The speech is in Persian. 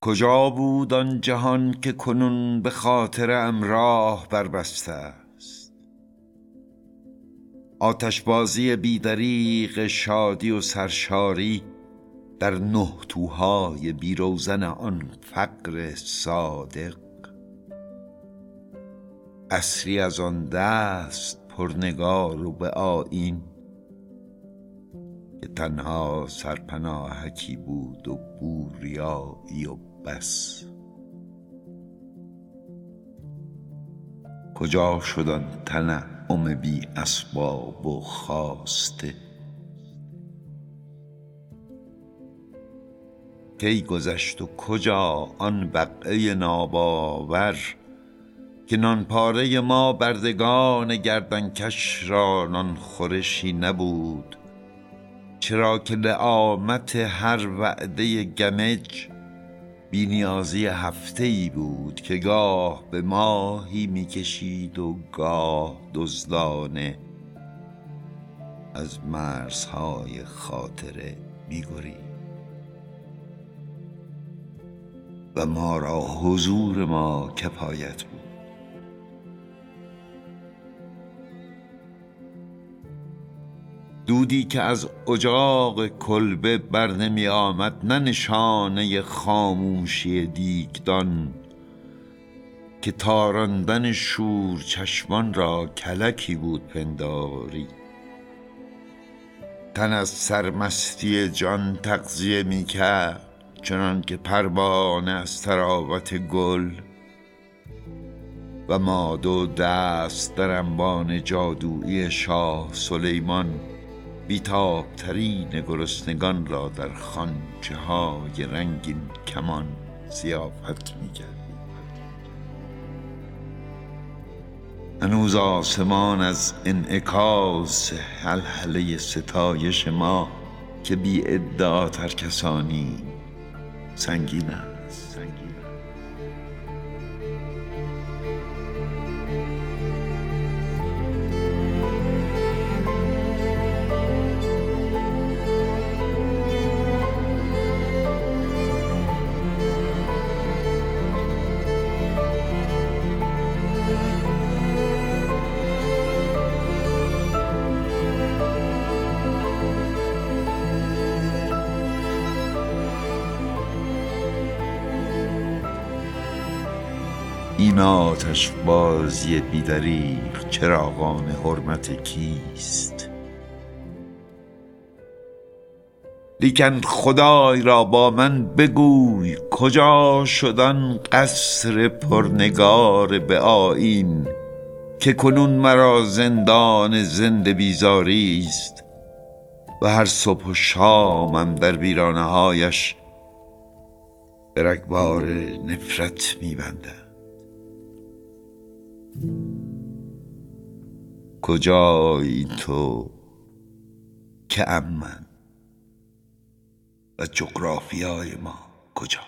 کجا بود آن جهان که کنون به خاطر ام راه بربسته است؟ آتشبازی بی دریغ شادی و سرشاری در نه توهای بی روزن آن فقر صادق. عصری از آن دست پرنگار و به آیین که تنها سرپناهکی بود و بوریایی و بس. کجا شد آن تنعم بی اسباب و خواسته؟ کی گذشت و کجا آن بقعه ناباور که نان پاره ما بردگان گردنکش را نان خورشی نبود؟ چرا که لعامت هر وعده گمج بی نیازی هفته ای بود که گاه به ماهی می کشید و گاه دزدانه از مرزهای خاطره می گرید و ما را حضور ما کفایت بود. دودی که از اجاق کلبه بر نمی آمد نه نشانه خاموشی دیگدان که تاراندن شور چشمان را کلکی بود پنداری. تن از سرمستی جان تغذیه می کرد چنان که پروانه از تراوت گل و ما دو دست در انبان جادویی شاه سلیمان بیتابترین گرسنگان را در خوانچه های رنگین کمان ضیافت می‌کرد هنوز آسمان از انعکاس حلحله ستایش ما که بی ادعا ترکسانی سنگین است. سنگین این آتش بازی بی دریغ چراغان حرمت کیست؟ لیکن خدای را با من بگوی کجا شد آن قصر پرنگار به آیین که کنون مرا زندان زنده بیزاری است و هر صبح و شامم در ویرانه هایش به نفرت می کجایی تو که من و جغرافیای ما کجا؟